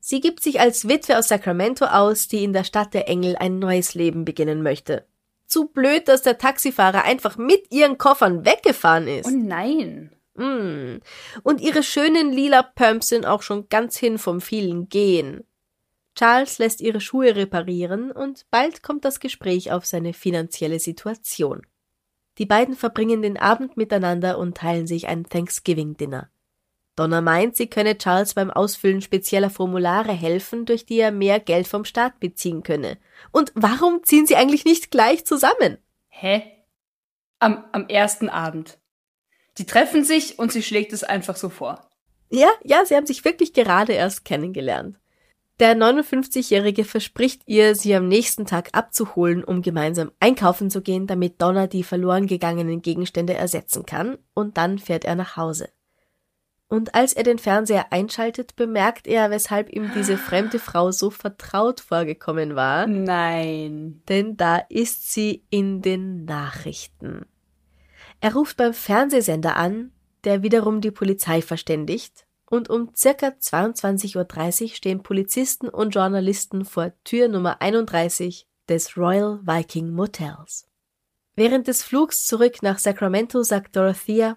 Sie gibt sich als Witwe aus Sacramento aus, die in der Stadt der Engel ein neues Leben beginnen möchte zu blöd, dass der Taxifahrer einfach mit ihren Koffern weggefahren ist. Oh nein. Mm. Und ihre schönen lila Pumps sind auch schon ganz hin vom vielen Gehen. Charles lässt ihre Schuhe reparieren und bald kommt das Gespräch auf seine finanzielle Situation. Die beiden verbringen den Abend miteinander und teilen sich ein Thanksgiving-Dinner. Donna meint, sie könne Charles beim Ausfüllen spezieller Formulare helfen, durch die er mehr Geld vom Staat beziehen könne. Und warum ziehen sie eigentlich nicht gleich zusammen? Hä? Am, am ersten Abend. Die treffen sich und sie schlägt es einfach so vor. Ja, ja, sie haben sich wirklich gerade erst kennengelernt. Der 59-Jährige verspricht ihr, sie am nächsten Tag abzuholen, um gemeinsam einkaufen zu gehen, damit Donna die verloren gegangenen Gegenstände ersetzen kann, und dann fährt er nach Hause. Und als er den Fernseher einschaltet, bemerkt er, weshalb ihm diese (gasps) fremde Frau so vertraut vorgekommen war. Nein. Denn da ist sie in den Nachrichten. Er ruft beim Fernsehsender an, der wiederum die Polizei verständigt, und um circa 22.30 Uhr stehen Polizisten und Journalisten vor Tür Nummer 31 des Royal Viking Motels. Während des Flugs zurück nach Sacramento sagt Dorothea,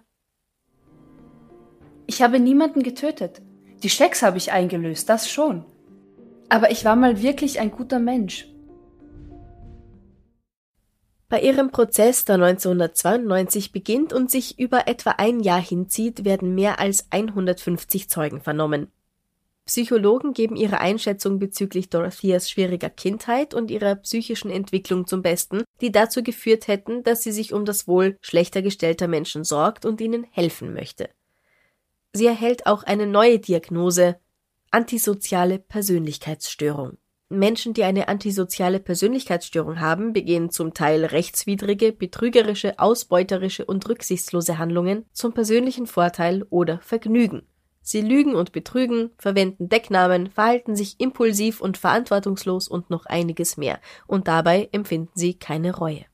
ich habe niemanden getötet. Die Schecks habe ich eingelöst, das schon. Aber ich war mal wirklich ein guter Mensch. Bei ihrem Prozess, der 1992 beginnt und sich über etwa ein Jahr hinzieht, werden mehr als 150 Zeugen vernommen. Psychologen geben ihre Einschätzung bezüglich Dorotheas schwieriger Kindheit und ihrer psychischen Entwicklung zum Besten, die dazu geführt hätten, dass sie sich um das Wohl schlechter gestellter Menschen sorgt und ihnen helfen möchte. Sie erhält auch eine neue Diagnose antisoziale Persönlichkeitsstörung. Menschen, die eine antisoziale Persönlichkeitsstörung haben, begehen zum Teil rechtswidrige, betrügerische, ausbeuterische und rücksichtslose Handlungen zum persönlichen Vorteil oder Vergnügen. Sie lügen und betrügen, verwenden Decknamen, verhalten sich impulsiv und verantwortungslos und noch einiges mehr. Und dabei empfinden sie keine Reue.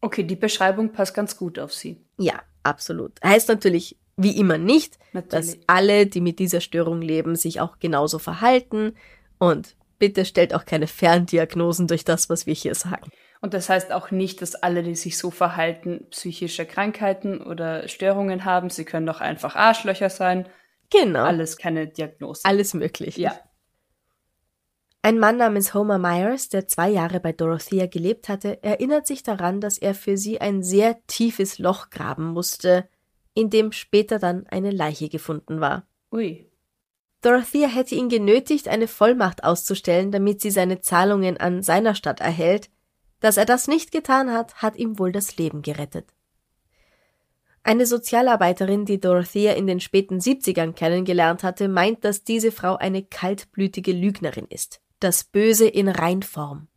Okay, die Beschreibung passt ganz gut auf sie. Ja, absolut. Heißt natürlich wie immer nicht, Natürlich. dass alle, die mit dieser Störung leben, sich auch genauso verhalten. Und bitte stellt auch keine Ferndiagnosen durch das, was wir hier sagen. Und das heißt auch nicht, dass alle, die sich so verhalten, psychische Krankheiten oder Störungen haben. Sie können doch einfach Arschlöcher sein. Genau. Alles keine Diagnose. Alles möglich. Ja. Ein Mann namens Homer Myers, der zwei Jahre bei Dorothea gelebt hatte, erinnert sich daran, dass er für sie ein sehr tiefes Loch graben musste, in dem später dann eine Leiche gefunden war. Ui. Dorothea hätte ihn genötigt, eine Vollmacht auszustellen, damit sie seine Zahlungen an seiner Stadt erhält. Dass er das nicht getan hat, hat ihm wohl das Leben gerettet. Eine Sozialarbeiterin, die Dorothea in den späten 70ern kennengelernt hatte, meint, dass diese Frau eine kaltblütige Lügnerin ist. Das Böse in Reinform.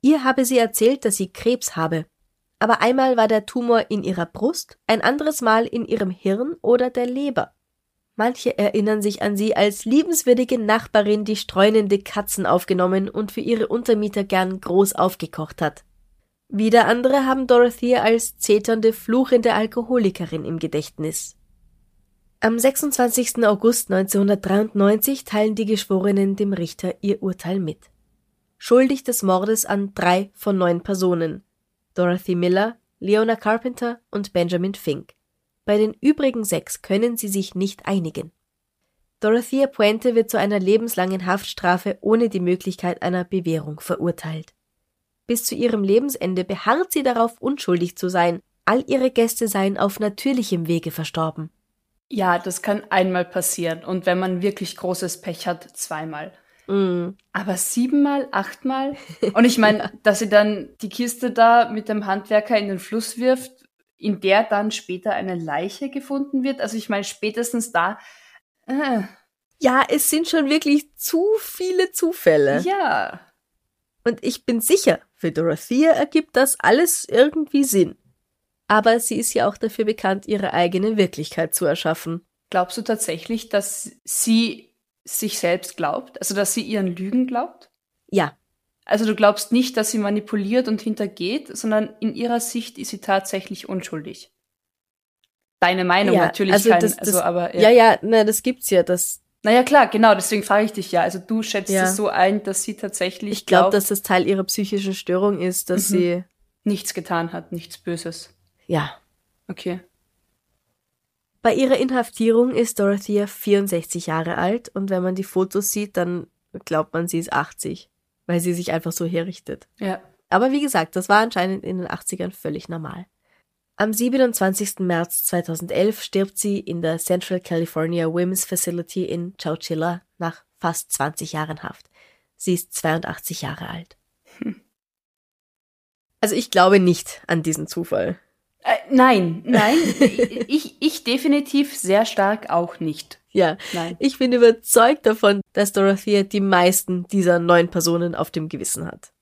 Ihr habe sie erzählt, dass sie Krebs habe. Aber einmal war der Tumor in ihrer Brust, ein anderes Mal in ihrem Hirn oder der Leber. Manche erinnern sich an sie als liebenswürdige Nachbarin, die streunende Katzen aufgenommen und für ihre Untermieter gern groß aufgekocht hat. Wieder andere haben Dorothea als zeternde, fluchende Alkoholikerin im Gedächtnis. Am 26. August 1993 teilen die Geschworenen dem Richter ihr Urteil mit. Schuldig des Mordes an drei von neun Personen. Dorothy Miller, Leona Carpenter und Benjamin Fink. Bei den übrigen sechs können sie sich nicht einigen. Dorothea Puente wird zu einer lebenslangen Haftstrafe ohne die Möglichkeit einer Bewährung verurteilt. Bis zu ihrem Lebensende beharrt sie darauf, unschuldig zu sein. All ihre Gäste seien auf natürlichem Wege verstorben. Ja, das kann einmal passieren. Und wenn man wirklich großes Pech hat, zweimal. Mm. Aber siebenmal, achtmal? (laughs) Und ich meine, dass sie dann die Kiste da mit dem Handwerker in den Fluss wirft, in der dann später eine Leiche gefunden wird. Also ich meine, spätestens da. Äh, Ja, es sind schon wirklich zu viele Zufälle. ja. Und ich bin sicher, für Dorothea ergibt das alles irgendwie Sinn. Aber sie ist ja auch dafür bekannt, ihre eigene Wirklichkeit zu erschaffen. Glaubst du tatsächlich, dass sie sich selbst glaubt? Also, dass sie ihren Lügen glaubt? Ja, Also, du glaubst nicht, dass sie manipuliert und hintergeht, sondern in ihrer Sicht ist sie tatsächlich unschuldig. Deine Meinung ja, natürlich also kein, das, das, also, aber ja, ja, na, das gibt's ja. Das, Naja, klar, genau, deswegen frage ich dich ja. Also, du schätzt Ja. es so ein, dass sie tatsächlich ich glaube, dass das Teil ihrer psychischen Störung ist, dass Mhm. sie, nichts getan hat, nichts Böses. ja. Okay. Bei ihrer Inhaftierung ist Dorothea 64 Jahre alt und wenn man die Fotos sieht, dann glaubt man, sie ist 80, weil sie sich einfach so herrichtet. Ja. Aber wie gesagt, das war anscheinend in den 80ern völlig normal. Am 27. März 2011 stirbt sie in der Central California Women's Facility in Chowchilla nach fast 20 Jahren Haft. Sie ist 82 Jahre alt. Also ich glaube nicht an diesen Zufall. Äh, nein, nein, (laughs) ich, ich definitiv sehr stark auch nicht. Ja, Nein. ich bin überzeugt davon, dass Dorothea die meisten dieser neun Personen auf dem Gewissen hat.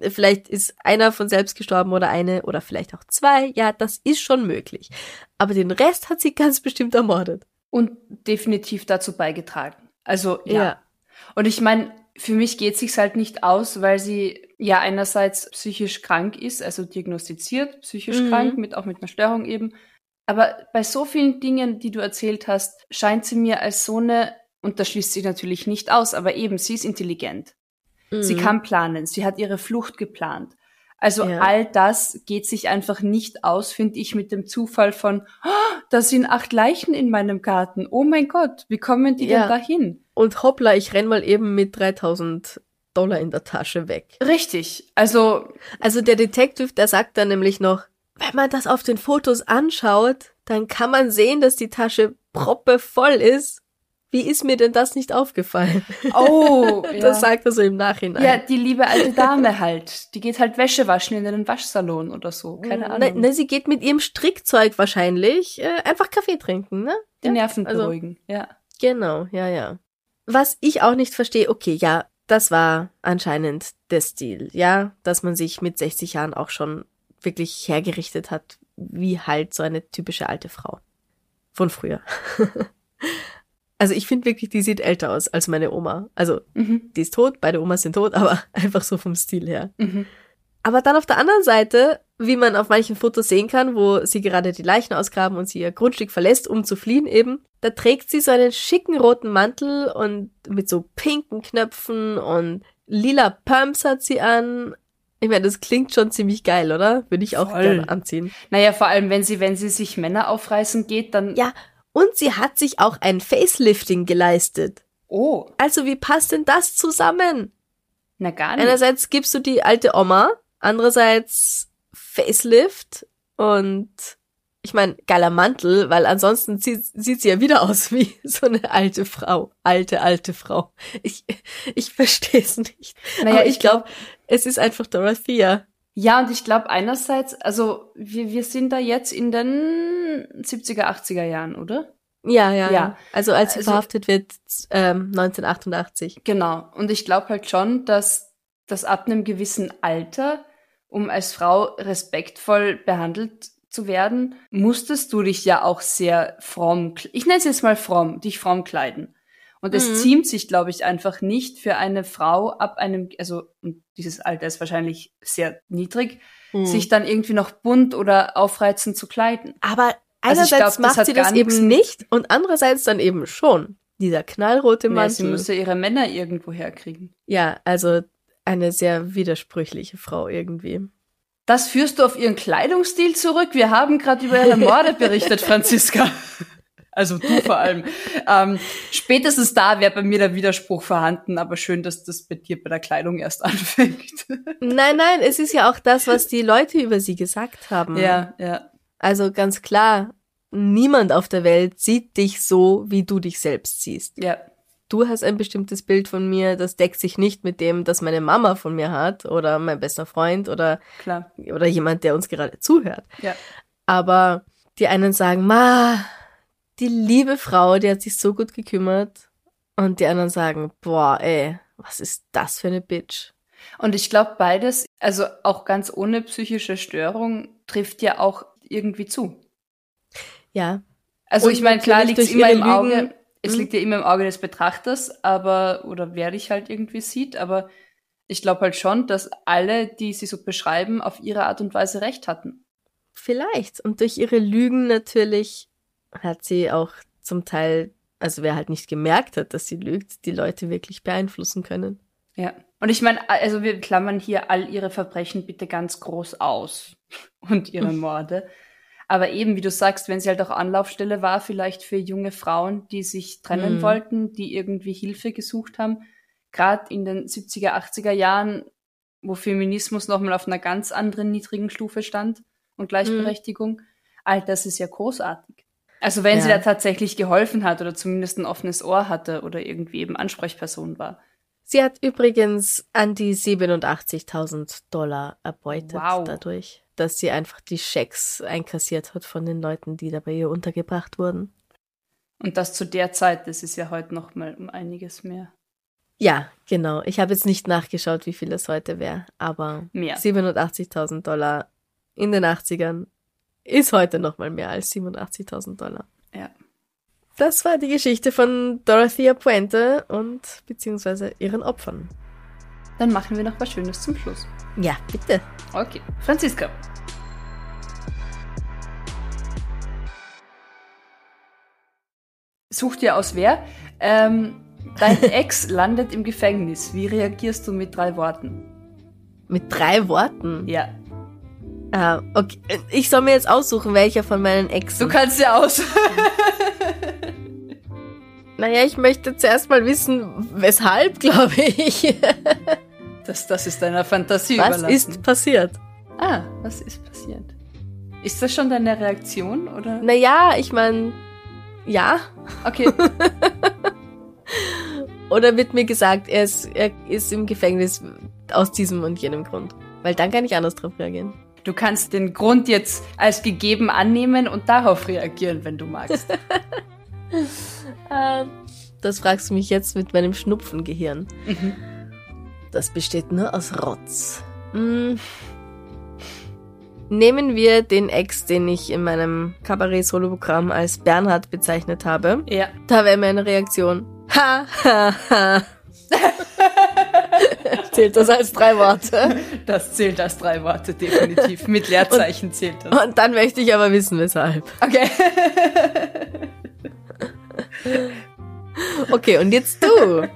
Vielleicht ist einer von selbst gestorben oder eine oder vielleicht auch zwei. Ja, das ist schon möglich. Aber den Rest hat sie ganz bestimmt ermordet. Und definitiv dazu beigetragen. Also, ja. Ja. Und ich meine, für mich geht sich's halt nicht aus, weil sie ja einerseits psychisch krank ist, also diagnostiziert, psychisch Mhm. krank, mit, auch mit einer Störung eben. Aber bei so vielen Dingen, die du erzählt hast, scheint sie mir als so eine, und das schließt sich natürlich nicht aus, aber eben, sie ist intelligent. Sie Mhm. kann planen, sie hat ihre Flucht geplant. Also Ja. all das geht sich einfach nicht aus, finde ich, mit dem Zufall von, "Ah, da sind acht Leichen in meinem Garten. Oh mein Gott, wie kommen die Ja. denn dahin? Und hoppla, ich renn mal eben mit 3000 Dollar in der Tasche weg. Richtig. Also, Also der Detective, der sagt dann nämlich noch, wenn man das auf den Fotos anschaut, dann kann man sehen, dass die Tasche proppevoll ist. Wie ist mir denn das nicht aufgefallen? oh, (laughs) ja. Das sagt er so im Nachhinein. ja, die liebe alte Dame halt. Die geht halt Wäsche waschen in einen Waschsalon oder so. Keine Ne, Ahnung. ne, sie geht mit ihrem Strickzeug wahrscheinlich äh, einfach Kaffee trinken, ne? die Nerven also- beruhigen. Ja. Genau, ja, ja. Was ich auch nicht verstehe, okay, ja, das war anscheinend der Stil, ja, dass man sich mit 60 Jahren auch schon wirklich hergerichtet hat, wie halt so eine typische alte Frau. Von früher. (laughs) Also ich finde wirklich, die sieht älter aus als meine Oma. Also Mhm. die ist tot, beide Omas sind tot, (laughs) aber einfach so vom Stil her. Mhm. Aber dann auf der anderen Seite, wie man auf manchen Fotos sehen kann, wo sie gerade die Leichen ausgraben und sie ihr Grundstück verlässt, um zu fliehen eben, da trägt sie so einen schicken roten Mantel und mit so pinken Knöpfen und lila Pumps hat sie an. Ich meine, das klingt schon ziemlich geil, oder? Würde ich auch Voll. gerne anziehen. Naja, vor allem, wenn sie, wenn sie sich Männer aufreißen geht, dann. Ja, und sie hat sich auch ein Facelifting geleistet. Oh, Also wie passt denn das zusammen? na gar nicht. Einerseits gibst du die alte Oma, andererseits Facelift und ich meine, geiler Mantel, weil ansonsten sieht, sieht sie ja wieder aus wie (laughs) so eine alte Frau. Alte, alte Frau. Ich, ich verstehe es nicht. Naja, Aber ich ich glaube, es ist einfach Dorothea. Ja, und ich glaube einerseits, also wir, wir sind da jetzt in den 70er, 80er Jahren, oder? Ja, ja, Ja. Also als sie Also- verhaftet wird, ähm, 1988. Genau. Und ich glaube halt schon, dass das ab einem gewissen Alter, um als Frau respektvoll behandelt zu werden, musstest du dich ja auch sehr fromm, ich nenne es jetzt mal fromm, dich fromm kleiden. Und es Mhm. ziemt sich, glaube ich, einfach nicht für eine Frau ab einem, also und dieses Alter ist wahrscheinlich sehr niedrig, Hm. sich dann irgendwie noch bunt oder aufreizend zu kleiden. Aber Also einerseits glaub, das macht hat sie das eben nicht und andererseits dann eben schon. Dieser knallrote Ja, Mantel. sie müsste ihre Männer irgendwo herkriegen. Ja, also eine sehr widersprüchliche Frau irgendwie. Das führst du auf ihren Kleidungsstil zurück? Wir haben gerade über ihre Morde berichtet, (laughs) Franziska. Also du vor allem. (laughs) Ähm, spätestens da wäre bei mir der Widerspruch vorhanden, aber schön, dass das bei dir bei der Kleidung erst (laughs) anfängt. Nein, nein, es ist ja auch das, was die Leute über sie gesagt haben. ja, ja. Also ganz klar, niemand auf der Welt sieht dich so, wie du dich selbst siehst. Ja, Du hast ein bestimmtes Bild von mir, das deckt sich nicht mit dem, das meine Mama von mir hat oder mein bester Freund oder, klar. oder jemand, der uns gerade zuhört. Ja. Aber die einen sagen, ma, die liebe Frau, die hat sich so gut gekümmert. Und die anderen sagen, boah, ey, was ist das für eine Bitch? Und ich glaube, beides, also auch ganz ohne psychische Störung, trifft ja auch irgendwie zu. Ja, Also Und ich meine, klar liegt es immer im ihre Auge, Lügen- es Mhm. liegt ja immer im Auge des Betrachters, aber, oder wer dich halt irgendwie sieht, aber ich glaube halt schon, dass alle, die sie so beschreiben, auf ihre Art und Weise recht hatten. vielleicht. Und durch ihre Lügen natürlich hat sie auch zum Teil, also wer halt nicht gemerkt hat, dass sie lügt, die Leute wirklich beeinflussen können. Ja. Und ich meine, also wir klammern hier all ihre Verbrechen bitte ganz groß aus (laughs) und ihre Morde. Aber eben, wie du sagst, wenn sie halt auch Anlaufstelle war, vielleicht für junge Frauen, die sich trennen Mhm. wollten, die irgendwie Hilfe gesucht haben, gerade in den 70er, 80er Jahren, wo Feminismus nochmal auf einer ganz anderen niedrigen Stufe stand und Gleichberechtigung, all das ist ja großartig. Also wenn sie Ja. da tatsächlich geholfen hat oder zumindest ein offenes Ohr hatte oder irgendwie eben Ansprechperson war. Sie hat übrigens an die 87.000 Dollar erbeutet Wow. dadurch, dass sie einfach die Schecks einkassiert hat von den Leuten, die da bei ihr untergebracht wurden. Und das zu der Zeit, das ist ja heute noch mal um einiges mehr. Ja, genau. Ich habe jetzt nicht nachgeschaut, wie viel es heute wäre, aber Mehr. 87.000 Dollar in den 80ern ist heute noch mal mehr als 87.000 Dollar. Ja. Das war die Geschichte von Dorothea Puente und beziehungsweise ihren Opfern. Dann machen wir noch was Schönes zum Schluss. Ja, bitte. Okay. Franziska. Such dir aus wer. Ähm, dein (laughs) Ex landet im Gefängnis. Wie reagierst du mit drei Worten? Mit drei Worten. Ja. Ah, okay. Ich soll mir jetzt aussuchen, welcher von meinen Exen. Du kannst ja aus. (laughs) naja, ich möchte zuerst mal wissen, weshalb, glaube ich. (laughs) Das, das ist deiner Fantasie Was überlassen. ist passiert? Ah, was ist passiert? Ist das schon deine Reaktion oder? Naja, ich meine, ja. Okay. (laughs) Oder wird mir gesagt, er ist, er ist im Gefängnis aus diesem und jenem Grund. Weil dann kann ich anders drauf reagieren. Du kannst den Grund jetzt als gegeben annehmen und darauf reagieren, wenn du magst. (laughs) Ähm, das fragst du mich jetzt mit meinem Schnupfengehirn. Das besteht nur aus Rotz. Hm. Nehmen wir den Ex, den ich in meinem Kabarett-Solo-Programm als Bernhard bezeichnet habe. Ja. Da wäre meine Reaktion. Ha, ha, ha. (laughs) Zählt das als drei Worte? (laughs) Das zählt als drei Worte, definitiv. Mit Leerzeichen zählt das. Und dann möchte ich aber wissen, weshalb. Okay. (laughs) Okay, und jetzt du.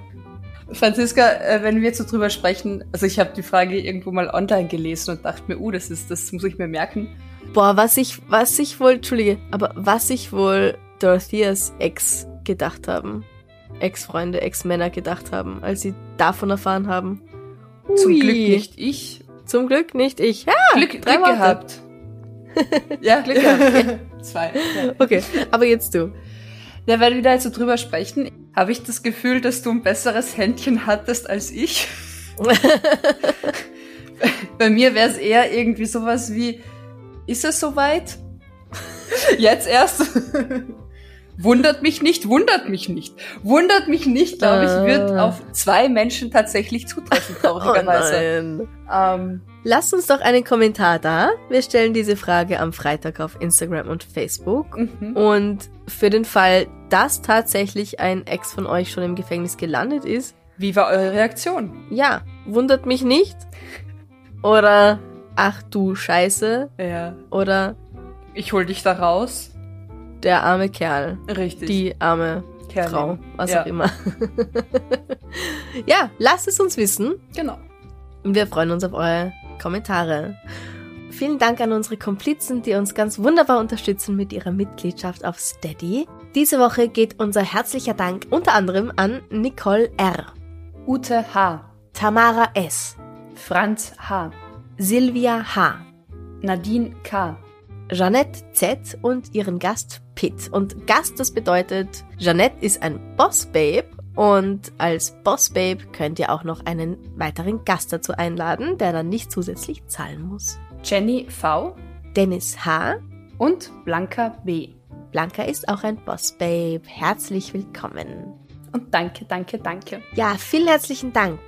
Franziska, äh, wenn wir jetzt so drüber sprechen, also ich habe die Frage irgendwo mal online gelesen und dachte mir, uh, das ist, das muss ich mir merken. Boah, was ich, was ich wohl, Entschuldige, aber was ich wohl Dorotheas Ex gedacht haben. Ex-Freunde, Ex-Männer gedacht haben, als sie davon erfahren haben. Zum Ui. Glück nicht ich. Zum Glück nicht ich. Ja, Glück, drei Glück gehabt. (laughs) ja, Glück gehabt. (laughs) Zwei. Ja. Okay, aber jetzt du. Ja, weil wir da jetzt so drüber sprechen, habe ich das Gefühl, dass du ein besseres Händchen hattest als ich. (laughs) Bei mir wäre es eher irgendwie sowas wie, ist es soweit? Jetzt erst? Wundert mich nicht, wundert mich nicht. Wundert mich nicht, glaube ich, wird Ah. auf zwei Menschen tatsächlich zutreffen, (laughs) traurigerweise. ähm, Lasst uns doch einen Kommentar da. Wir stellen diese Frage am Freitag auf Instagram und Facebook. mhm. Und für den Fall, dass tatsächlich ein Ex von euch schon im Gefängnis gelandet ist, Wie war eure Reaktion? ja, wundert mich nicht. Oder ach du Scheiße. Ja. Oder Ich hol dich da raus. Der arme Kerl. Richtig. Die arme Kerlin. Frau, was Ja. auch immer. (laughs) ja, lasst es uns wissen. Genau. Und wir freuen uns auf eure Kommentare. Vielen Dank an unsere Komplizen, die uns ganz wunderbar unterstützen mit ihrer Mitgliedschaft auf Steady. Diese Woche geht unser herzlicher Dank unter anderem an Nicole R., Ute H. Tamara S., Franz H. Silvia H., Nadine K. Jeanette Z. und ihren Gast Pitt. Und Gast, das bedeutet, Jeanette ist ein Boss-Babe und als Boss-Babe könnt ihr auch noch einen weiteren Gast dazu einladen, der dann nicht zusätzlich zahlen muss. Jenny V. Dennis H., und Blanca B. Blanca ist auch ein Boss-Babe. Herzlich willkommen. Und danke, danke, danke. Ja, vielen herzlichen Dank.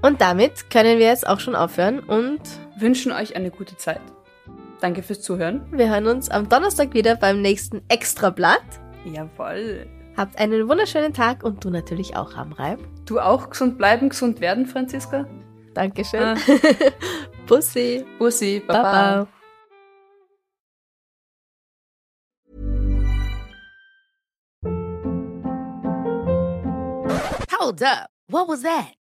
Und damit können wir jetzt auch schon aufhören und Wünschen euch eine gute Zeit. Danke fürs Zuhören. wir hören uns am Donnerstag wieder beim nächsten Extrablatt. Jawohl. Habt einen wunderschönen Tag und du natürlich auch, Amreib. Du auch gesund bleiben, gesund werden, Franziska. Dankeschön. Ah. (laughs) Bussi. Bussi, Baba. Baba. Hold up. What was that?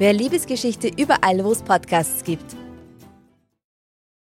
Wer Liebesgeschichte überall, wo es Podcasts gibt.